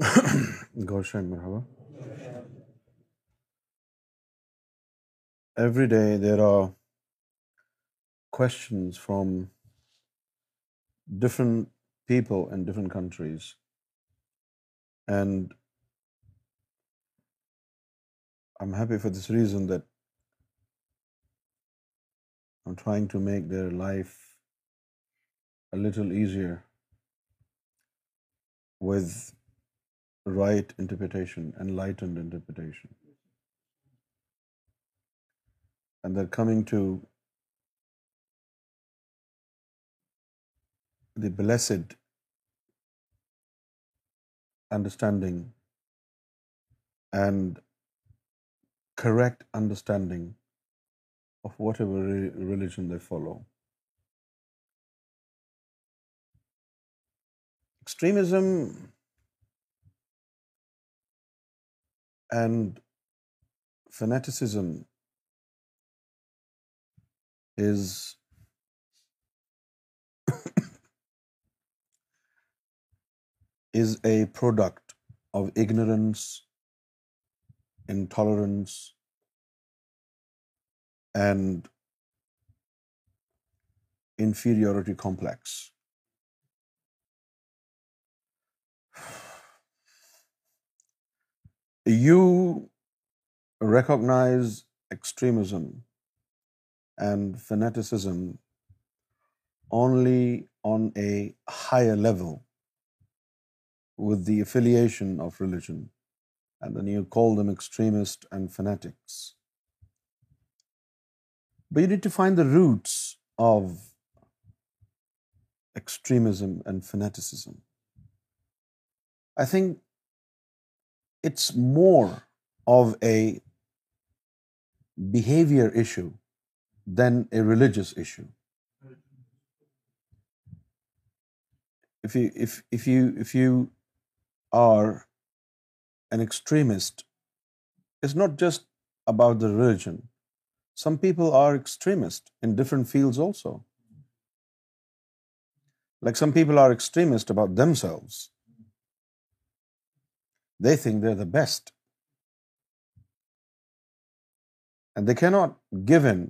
Gulshan, Marhaba. Every day there are questions from different people in different countries, and I'm happy for this reason that I'm trying to make their life a little easier with right interpretation, enlightened interpretation. And they're coming to the blessed understanding and correct understanding of whatever religion they follow. Extremism and fanaticism is is a product of ignorance, intolerance, and inferiority complex. You recognize extremism and fanaticism only on a higher level with the affiliation of religion, and then you call them extremist and fanatics. But you need to find the roots of extremism and fanaticism. I think it's more of a behavior issue than a religious issue. If you are an extremist, it's not just about the religion. Some people are extremist in different fields also. Like some people are extremist about themselves. They think they're the best. And they cannot give in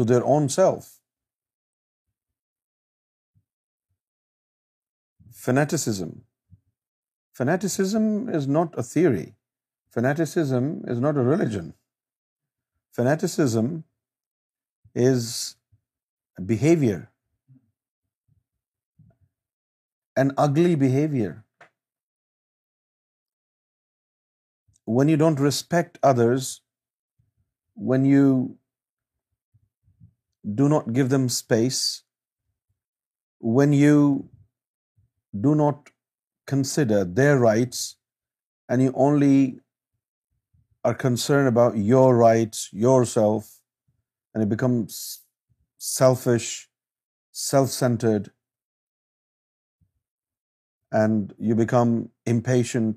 to their own self. Fanaticism. Fanaticism is not a theory. Fanaticism is not a religion. Fanaticism is behavior, an ugly behavior. when you don't respect others, when you do not give them space, when you do not consider their rights, and you only are concerned about your rights, yourself, and it becomes selfish, self-centered, and you become impatient,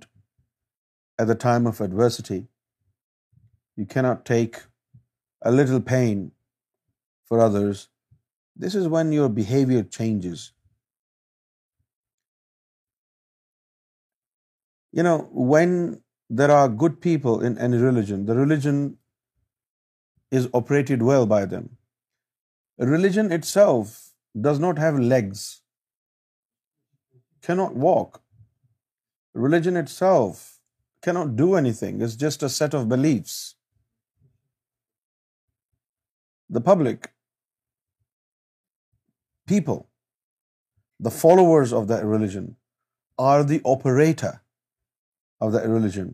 at the time of adversity. You cannot take a little pain for others. This is when your behavior changes. You know, when there are good people in any religion, the religion is operated well by them. Religion itself does not have legs, cannot walk. Religion itself cannot do anything. It's just a set of beliefs. The public, people, the followers of that religion are the operator of that religion.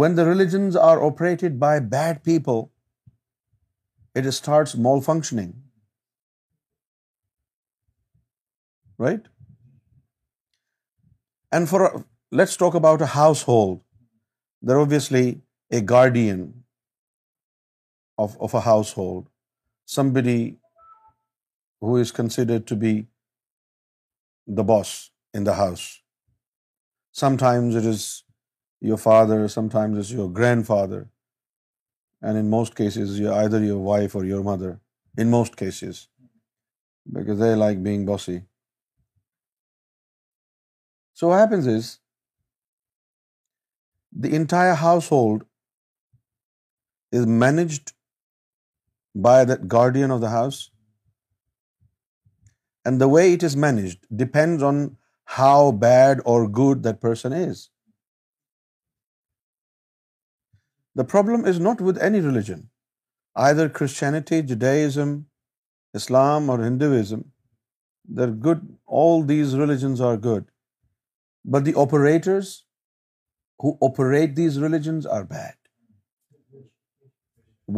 When the religions are operated by bad people, it starts malfunctioning. Right? And let's talk about a household. They're obviously a guardian of a household, somebody who is considered to be the boss in the house. Sometimes it is your father, sometimes it's your grandfather, and in most cases, you're either your wife or your mother, in most cases, because they like being bossy. So what happens is, the entire household is managed by that guardian of the house. And the way it is managed depends on how bad or good that person is. The problem is not with any religion, either Christianity, Judaism, Islam or Hinduism. They're good, all these religions are good. But the operators who operate these religions are bad.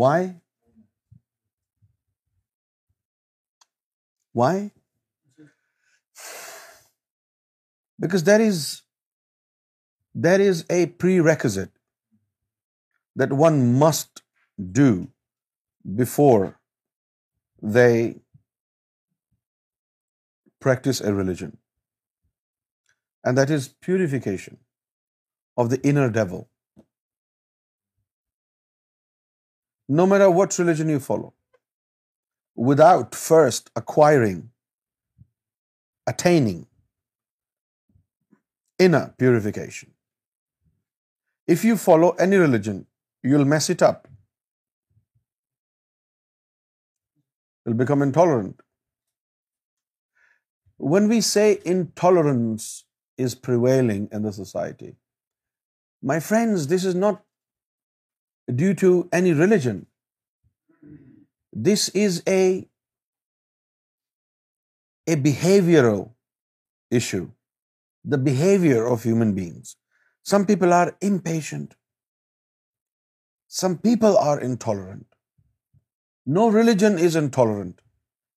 Why? Why? Because that is a prerequisite that one must do before they practice a religion, and that is purification of the inner devil. No matter what religion you follow, without first acquiring, attaining inner purification. If you follow any religion, you'll mess it up. You'll become intolerant. When we say intolerance is prevailing in the society, my friends, this is not due to any religion. This is a behavioral issue, the behavior of human beings. Some people are impatient. Some people are intolerant. No religion is intolerant.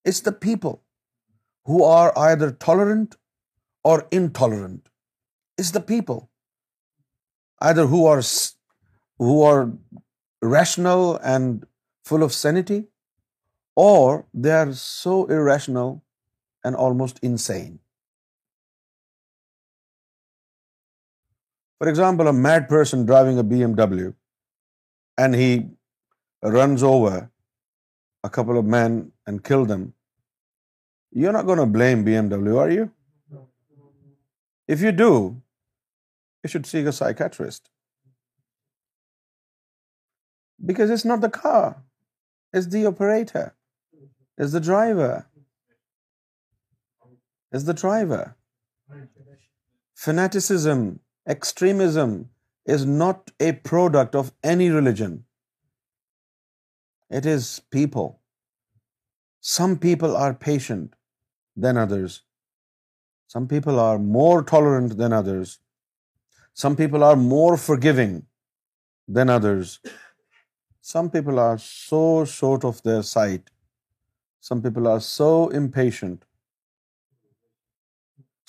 It's the people who are either tolerant or intolerant. It's the people either who are rational and full of sanity, or they are so irrational and almost insane. For example, a mad person driving a BMW, and he runs over a couple of men and kills them. You're not going to blame BMW, are you? If you do, you should seek a psychiatrist. Because it's not the car, it's the operator, it's the driver. It's the driver. Fanaticism, extremism is not a product of any religion. It is people. Some people are patient than others. Some people are more tolerant than others. Some people are more forgiving than others. Some people are so short of their sight. Some people are so impatient.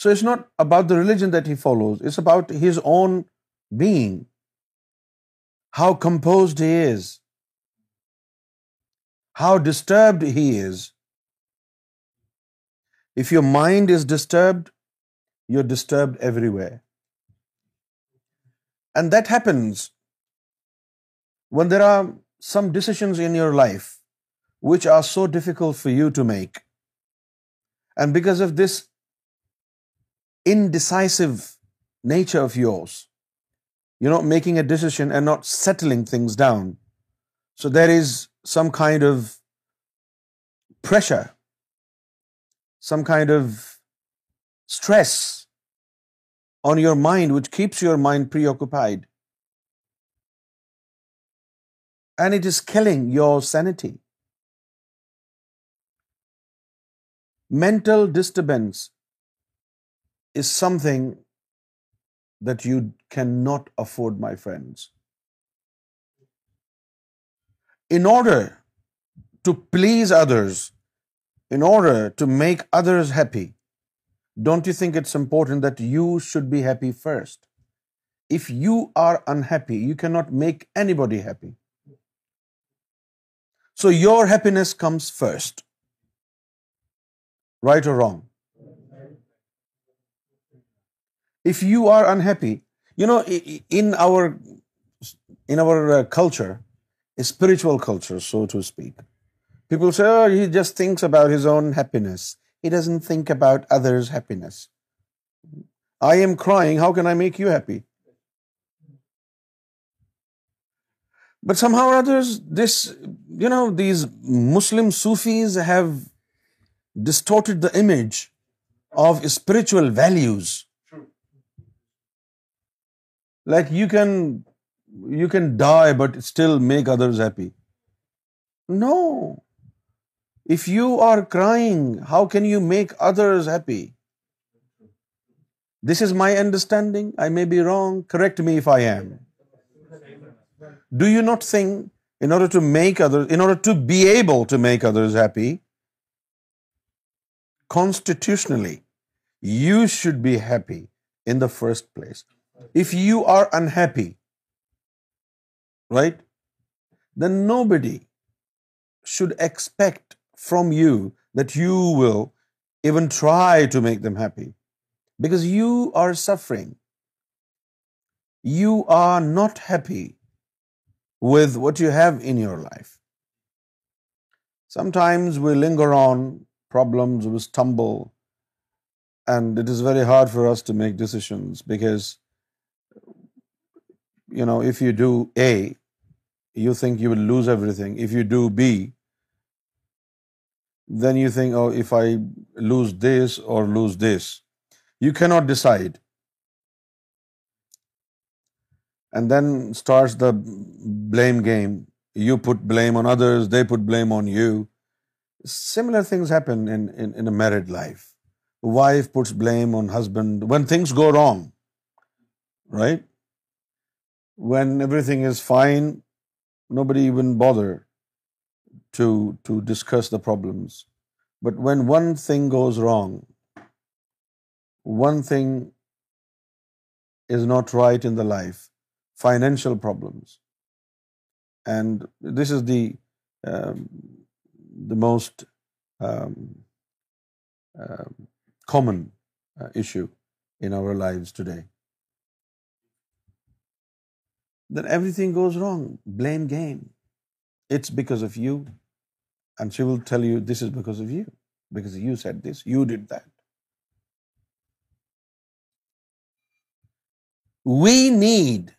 So it's not about the religion that he follows. It's about his own being. How composed he is. How disturbed he is. If your mind is disturbed, you're disturbed everywhere. And that happens when there are some decisions in your life which are so difficult for you to make. And because of this indecisive nature of yours, you're not making a decision and not settling things down. So there is some kind of pressure, some kind of stress on your mind, which keeps your mind preoccupied. And it is killing your sanity. Mental disturbance is something that you cannot afford, my friends. In order to please others, in order to make others happy, don't you think it's important that you should be happy first? If you are unhappy, you cannot make anybody happy. So your happiness comes first. Right or wrong? If you are unhappy, you know, in our uh, culture, a spiritual culture, so to speak, people say, oh, he just thinks about his own happiness. He doesn't think about others' happiness. I am crying, how can I make you happy? But somehow or others, this, these Muslim Sufis have distorted the image of spiritual values. Like you can die but still make others happy. No. If you are crying, how can you make others happy? This is my understanding. I may be wrong. Correct me if I am. Do you not think in order to be able to make others happy, constitutionally, you should be happy in the first place? If you are unhappy, right, then nobody should expect from you that you will even try to make them happy, because you are suffering. You are not happy with what you have in your life. Sometimes we linger on problems, we stumble, and it is very hard for us to make decisions because, if you do A, you think you will lose everything. If you do B, then you think, oh, if I lose this or lose this, you cannot decide. And then starts the blame game. You put blame on others, they put blame on you. Similar things happen in a married life. Wife puts blame on husband when things go wrong, right? When everything is fine, nobody even bothers to discuss the problems. But when one thing goes wrong, one thing is not right in the life, financial problems. And this is the um, most um, um, common uh, issue in our lives today. Then everything goes wrong. Blame game it's because of you. And she will tell you, this is because of you. Because you said this, you did that. We need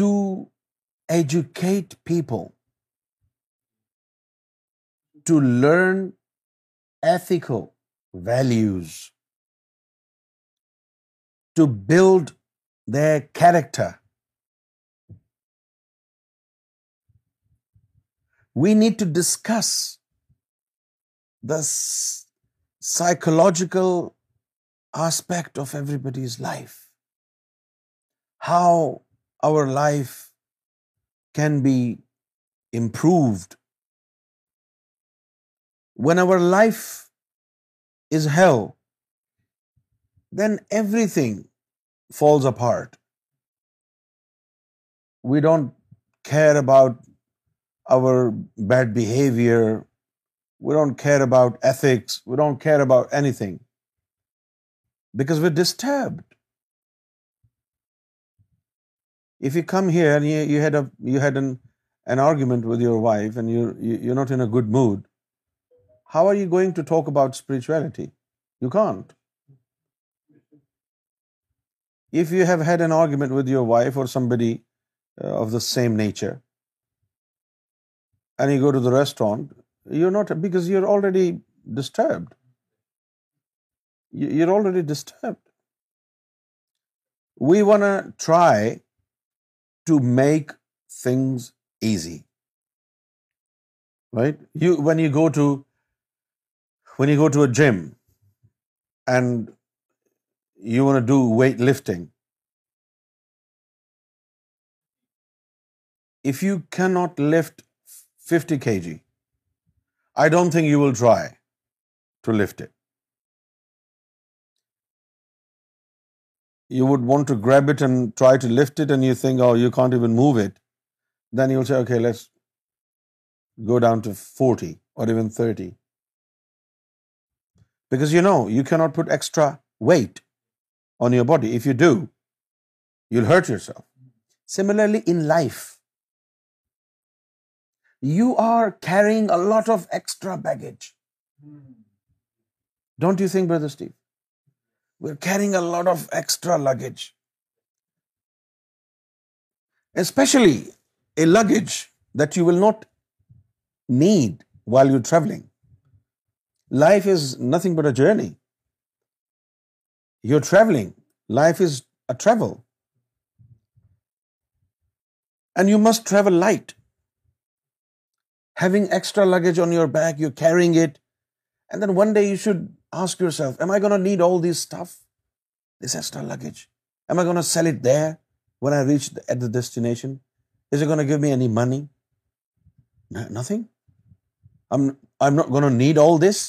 to educate people to learn ethical values, to build their character, We need to discuss the psychological aspect of everybody's life, how our life can be improved. When our life is hell, then everything falls apart. We don't care about our bad behavior. We don't care about ethics. We don't care about anything because we're disturbed. If you come here and you had an argument with your wife and you're not in a good mood, how are you going to talk about spirituality? You can't. If you have had an argument with your wife or somebody uh, of the same nature, and you go to the restaurant, you're not, because you're already disturbed. You're already disturbed. We want to try to make things easy, right? When you go to a gym and you want to do weightlifting, if you cannot lift 50 kg. I don't think you will try to lift it. You would want to grab it and try to lift it, and you think, oh, you can't even move it. Then you'll say, okay, let's go down to 40 or even 30. Because you know, you cannot put extra weight on your body. If you do, you'll hurt yourself. Similarly, in life, you are carrying a lot of extra baggage. Don't you think, Brother Steve? We're carrying a lot of extra luggage. Especially a luggage that you will not need while you're traveling. Life is nothing but a journey. You're traveling. Life is a travel. And you must travel light having extra luggage on your back, you're carrying it. And then one day you should ask yourself, am I going to need all this stuff, this extra luggage? Am I going to sell it there when I reach at the destination? Is it going to give me any money? Nothing. I'm not going to need all this.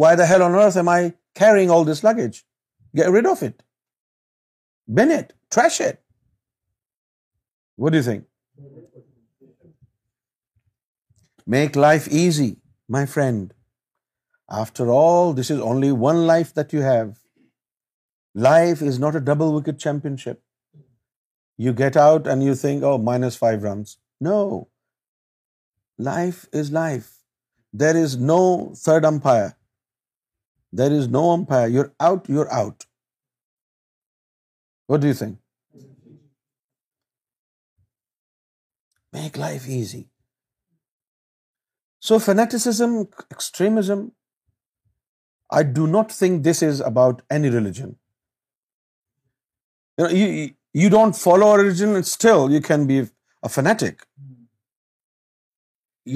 Why the hell on earth am I carrying all this luggage? Get rid of it. Bin it. Trash it. What do you think? Make life easy, my friend. After all, this is only one life that you have. Life is not a double wicket championship. You get out and you think, oh, -5 runs. No. Life is life. There is no third umpire. There is no umpire. You're out, you're out. What do you think? Make life easy. So fanaticism, extremism, I do not think this is about any religion. You know, you don't follow a religion and still you can be a fanatic.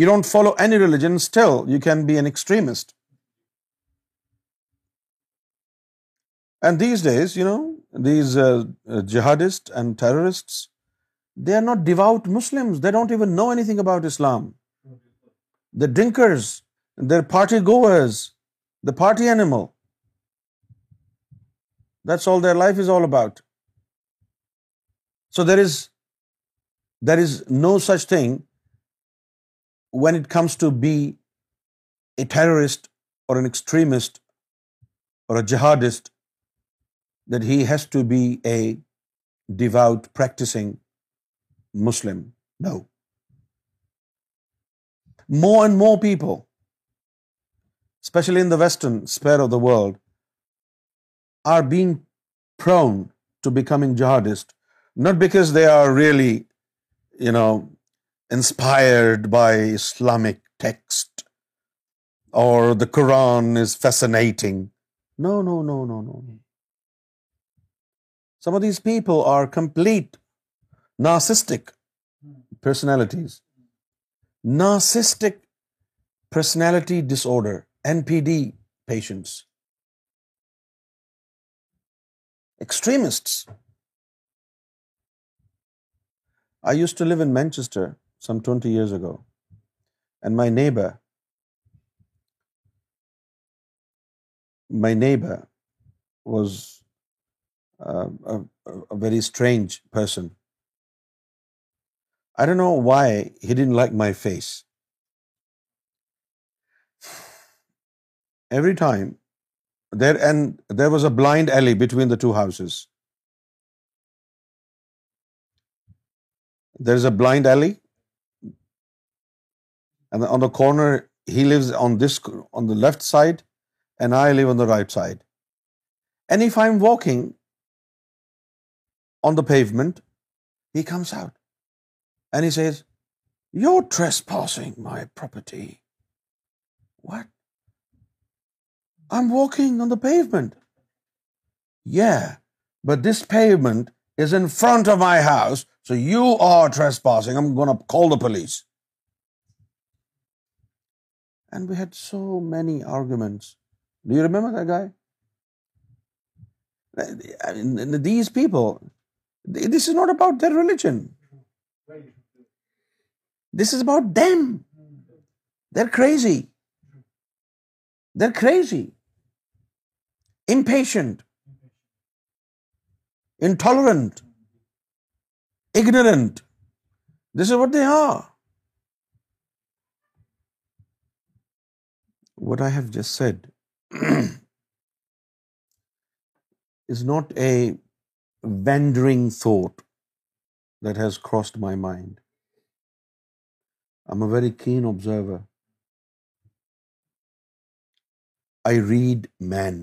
You don't follow any religion, still you can be an extremist. And these days, you know, these uh, uh, jihadists and terrorists, they are not devout Muslims. They don't even know anything about Islam the drinkers, their party goers, the party animal. That's all their life is all about. So there is no such thing when it comes to be a terrorist or an extremist or a jihadist, that he has to be a devout practicing Muslim. No more and more people, especially in the Western sphere of the world, are being prone to becoming jihadist, not because they are really, inspired by Islamic text or the Quran is fascinating. No. Some of these people are complete narcissistic personalities narcissistic personality disorder, NPD patients, extremists. I used to live in Manchester some 20 years ago, and my neighbor was uh, a very strange person. I don't know why he didn't like my face. Every time, there was a blind alley between the two houses. There's a blind alley, and on the corner, he lives on the left side, and I live on the right side. And if I'm walking on the pavement, he comes out. You are trespass my property what walk front so you are upon we who many arguments the remember these people this is not about religion This is about them. They're crazy. They're crazy. Impatient. Intolerant. Ignorant. This is what they are. What I have just said is not a wandering thought that has crossed my mind. I'm a very keen observer. I read men.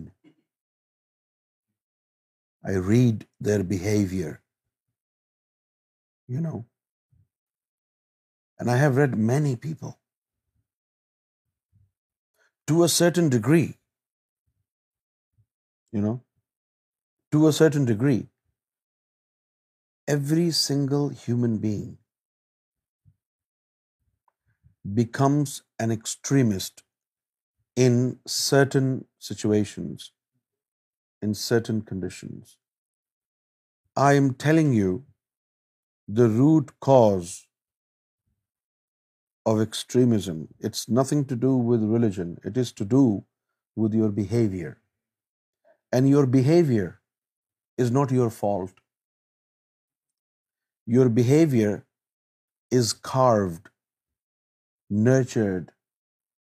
I read their behavior, you know. And I have read many people. To a certain degree, you know, to a certain degree, every single human being becomes an extremist in certain situations, in certain conditions. I am telling you the root cause of extremism. It's nothing to do with religion. It is to do with your behavior. And your behavior is not your fault. Your behavior is carved nurtured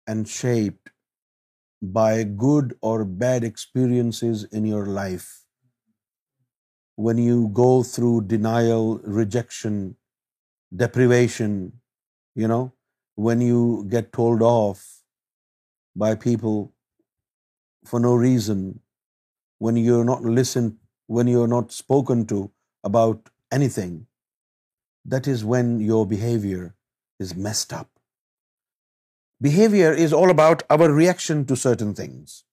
and shaped by good or bad experiences in your life. When you go through denial, rejection, deprivation, when you get told off by people for no reason, when you're not listened, when you're not spoken to about anything, that is when your behavior is messed up. Behavior is all about our reaction to certain things.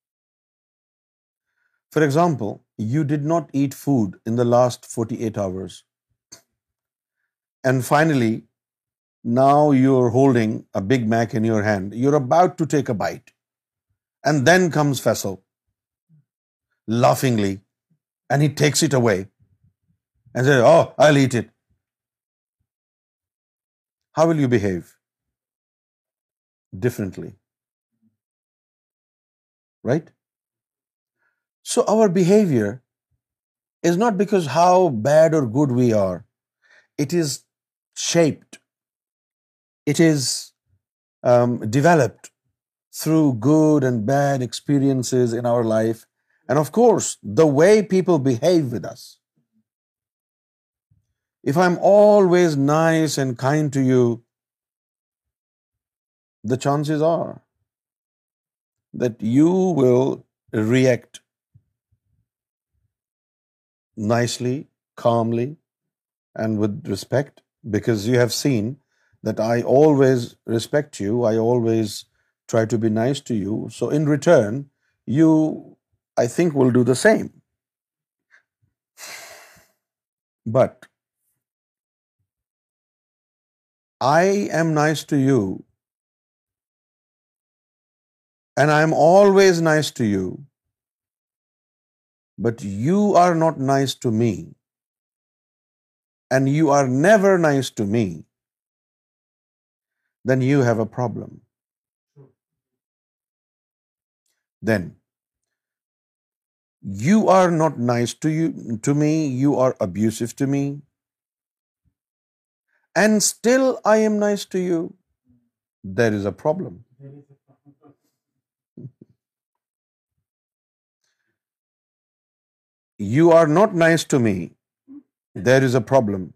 For example, you did not eat food in the last 48 hours. And finally, now you're holding a Big Mac in your hand. You're about to take a bite. And then comes Faisal, laughingly, and he takes it away and says, "Oh, I'll eat it." How will you behave? differently. Right? So our behavior is not because how bad or good we are. It is shaped. It is um, developed through good and bad experiences in our life. And of course, the way people behave with us. If I'm always nice and kind to you, the chances are that you will react nicely, calmly, and with respect, because you have seen that I always respect you, I always try to be nice to you. So in return, you, I think, will do the same. But I am nice to you and I am always nice to you, but you are not nice to me, and you are never nice to me, then you have a problem. Then you are not nice to me, you are abusive to me, and still I am nice to you, there is a problem. you are not nice to me, there is a problem.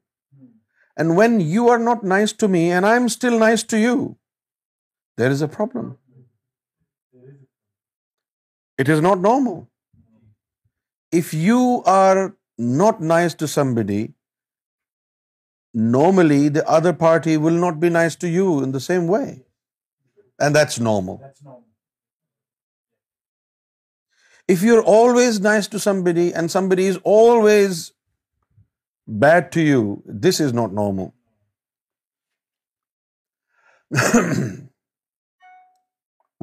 And when you are not nice to me and I'm still nice to you, there is a problem. It is not normal. If you are not nice to somebody, normally the other party will not be nice to you in the same way. And that's normal. If you're always nice to somebody and somebody is always bad to you, this is not normal.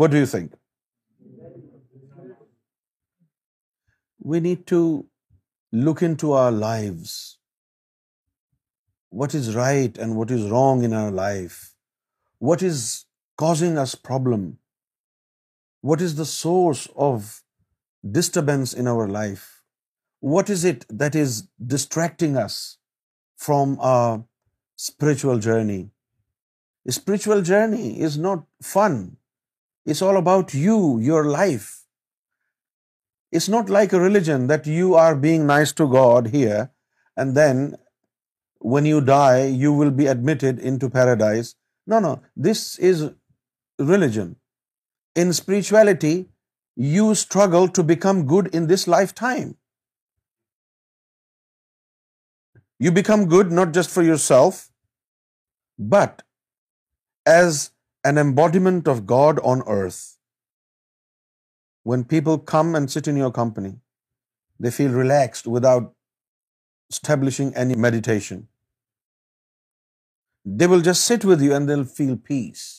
What do you think? We need to look into our lives. What is right and what is wrong in our life? What is causing us problem? What is the source of disturbance in our life? What is it that is distracting us from our spiritual journey? A spiritual journey is not fun. It's all about you, your life. It's not like a religion that you are being nice to God here and then when you die, you will be admitted into paradise. No, this is religion. In spirituality, you struggle to become good in this lifetime. You become good not just for yourself, but as an embodiment of God on earth. When people come and sit in your company, they feel relaxed without establishing any meditation. They will just sit with you and they'll feel peace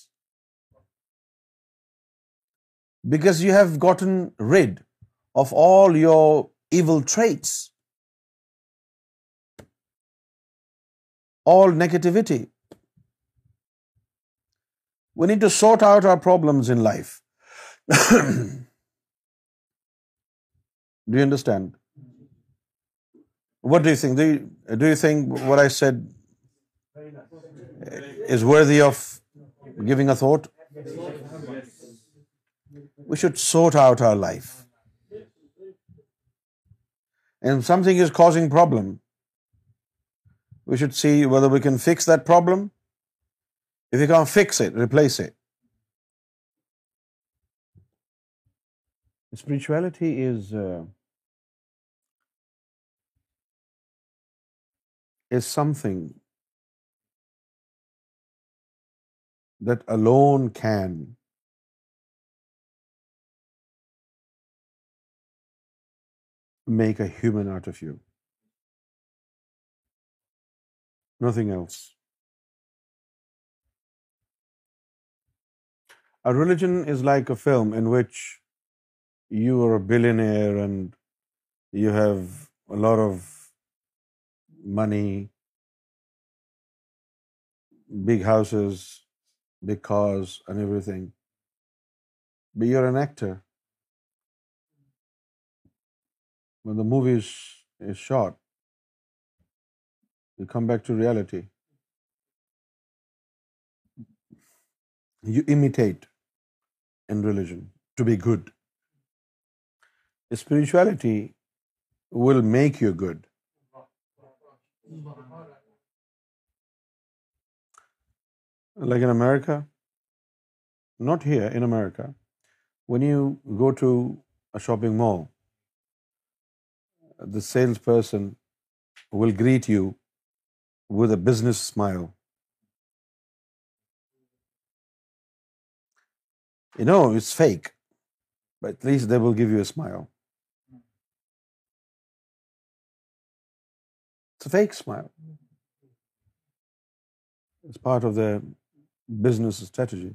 because you have gotten rid of all your evil traits, all negativity. We need to sort out our problems in life. Do you understand? What do you think? Do you think what I said is worthy of giving a thought? We should sort out our life. And if something is causing problem, we should see whether we can fix that problem. If you can't fix it, replace it. Spirituality is uh, something that alone can make a human out of you. Nothing else. A religion is like a film in which you are a billionaire and you have a lot of money, big houses, big cars and everything. But you're an actor. when the movie is shot, you come back to reality. You imitate in religion to be good. Spirituality will make you good. Like in America, not here, in America, when you go to a shopping mall, the salesperson will greet you with a business smile. You know, it's fake, but at least they will give you a smile. It's a fake smile. It's part of the business strategy.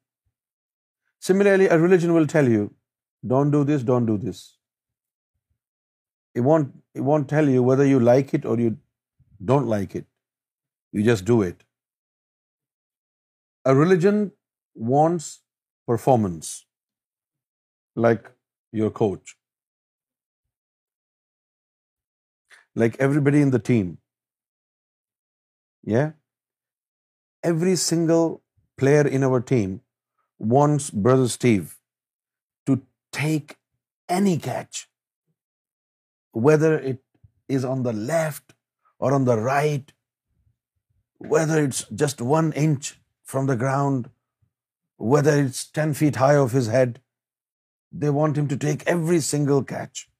Similarly, a religion will tell you, don't do this, don't do this. It won't tell you whether you like it or you don't like it. You just do it. A religion wants performance, like your coach, like everybody in the team. Yeah? Every single player in our team wants Brother Steve to take any catch whether it is on the left or on the right, whether it's just 1 inch from the ground, whether it's 10 feet high off his head, they want him to take every single catch.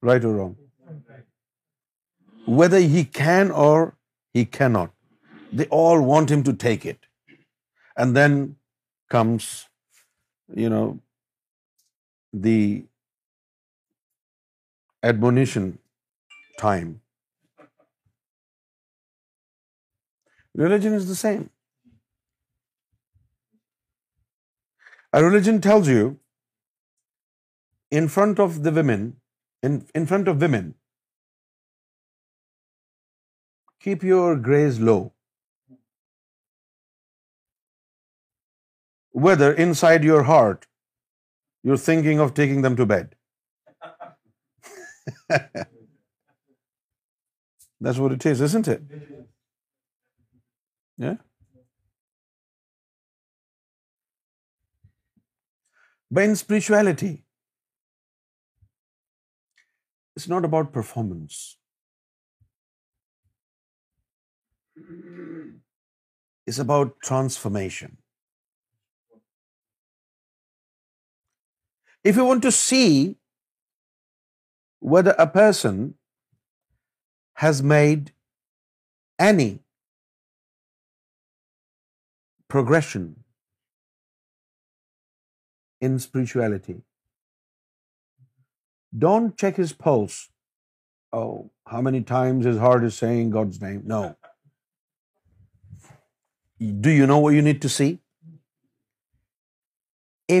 Right or wrong? Whether he can or he cannot, they all want him to take it. And then comes, the admonition time. Religion is the same. A religion tells you, in front of the women, in front of women, keep your gaze low. Whether inside your heart, you're thinking of taking them to bed. That's what it is, isn't it? Yeah? But in spirituality, it's not about performance. It's about transformation. If you want to see whether a person has made any progression in spirituality. Don't check his pulse. Oh, how many times his heart is saying God's name? No. Do you know what you need to see?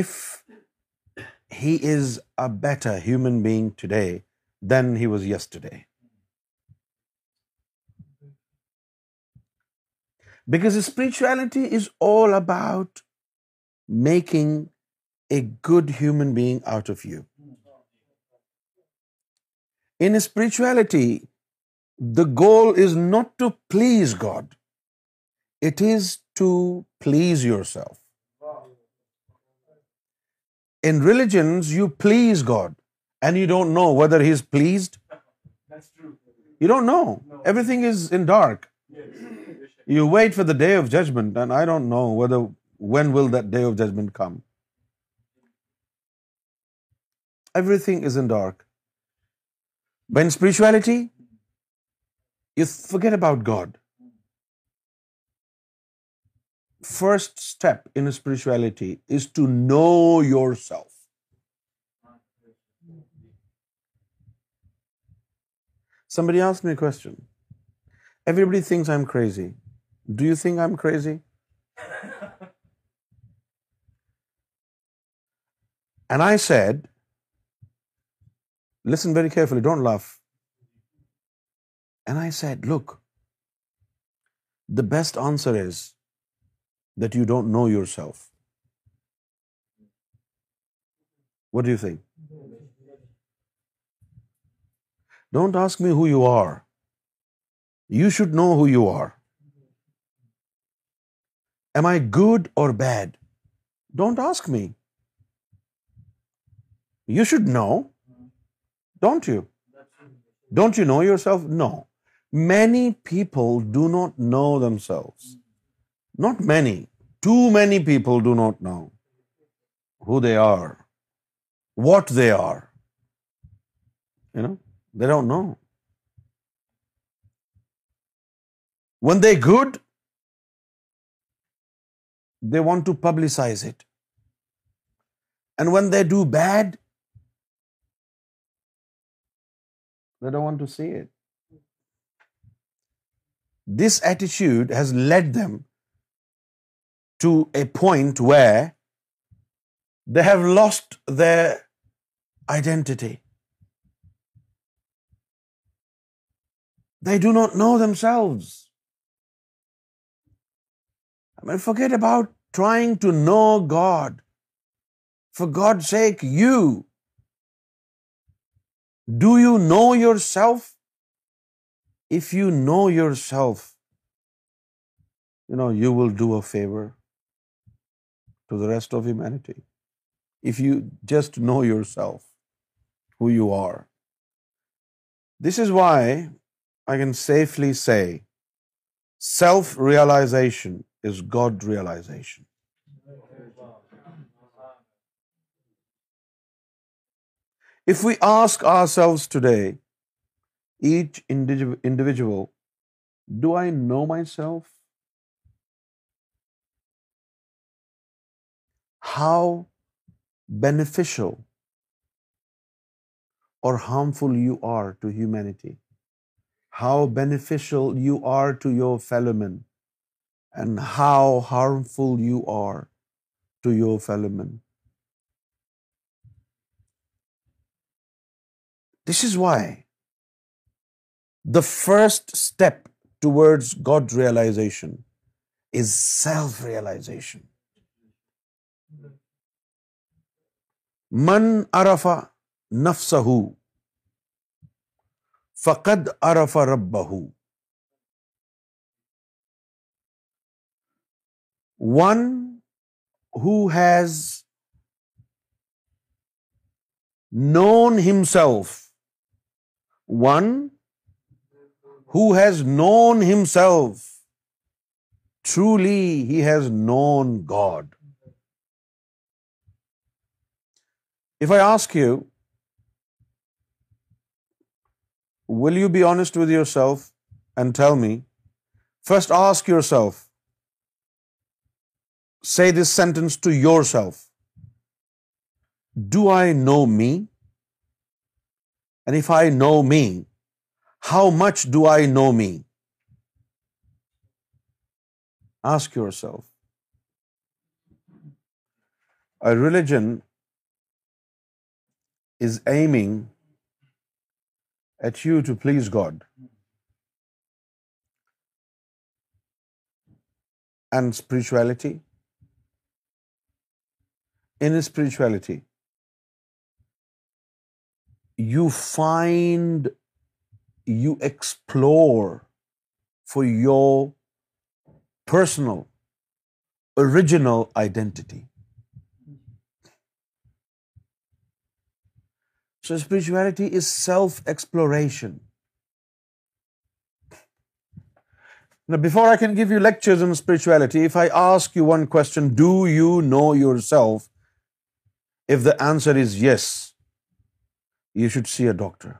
If he is a better human being today than he was yesterday. Because spirituality is all about making a good human being out of you. In spirituality, the goal is not to please God. It is to please yourself. In religions, you please God and you don't know whether he's pleased. That's true. You don't know. No. Everything is in dark. Yes. You wait for the day of judgment, and I don't know when will that day of judgment come. Everything is in dark. But in spirituality, you forget about God. First step in spirituality is to know yourself. Somebody asked me a question. Everybody thinks I'm crazy. Do you think I'm crazy? And I said, listen very carefully, don't laugh. And I said, look, the best answer is that you don't know yourself. What do you think? Don't ask me who you are. You should know who you are. Am I good or bad? Don't ask me. You should know, don't you? Don't you know yourself? No. Many people do not know themselves. Not many. Too many people do not know who they are, what they are, you know. They don't know. When they're good, they want to publicize it. And when they do bad, they don't want to see it. This attitude has led them to a point where they have lost their identity. They do not know themselves. I mean, forget about trying to know God. For God's sake, you. Do you know yourself? If you know yourself, you will do a favor to the rest of humanity. If you just know yourself, who you are. This is why I can safely say self-realization is God realization. If we ask ourselves today, each individual, do I know myself? How beneficial or harmful you are to humanity? How beneficial you are to your fellow man and how harmful you are to your fellow man this is why the first step toward God realisation is self realisation من ارفا نفسہ فقد فقت ارفربہ one who has known himself one who has known himself truly has known God if I ask you will you be honest with yourself and tell me? First ask yourself, say this sentence to yourself. Do I know me? And if I know me, how much do I know me? Ask yourself. A religion is aiming at you to please God. And spirituality. In spirituality, you find, you explore for your personal, original identity. So spirituality is self-exploration. Now, before I can give you lectures on spirituality, if I ask you one question, do you know yourself? If the answer is yes, you should see a doctor.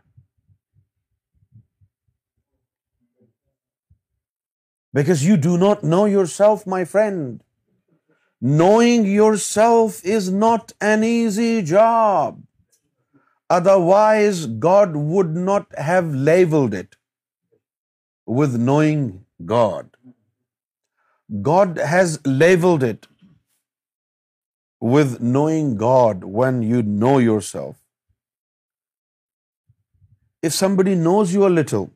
Because you do not know yourself, my friend. Knowing yourself is not an easy job. Otherwise, God would not have labeled it with knowing God. God has labeled it with knowing God when you know yourself. If somebody knows you a little,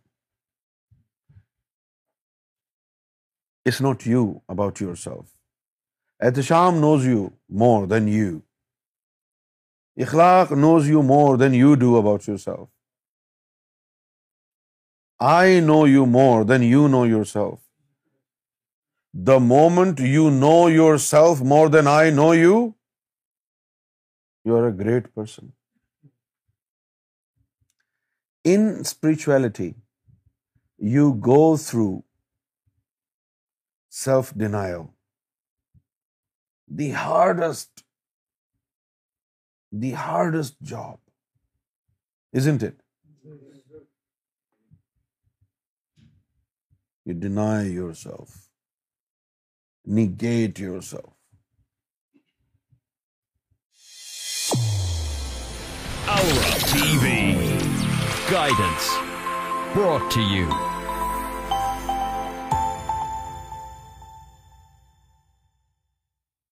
it's not you about yourself. Ahtisham knows you more than you. Ikhlaq knows you more than you do about yourself. I know you more than you know yourself. The moment you know yourself more than I know you, you are a great person. In spirituality, you go through self-denial. The hardest the hardest job, isn't it? You deny yourself, negate yourself. Aura TV Guidance, brought to you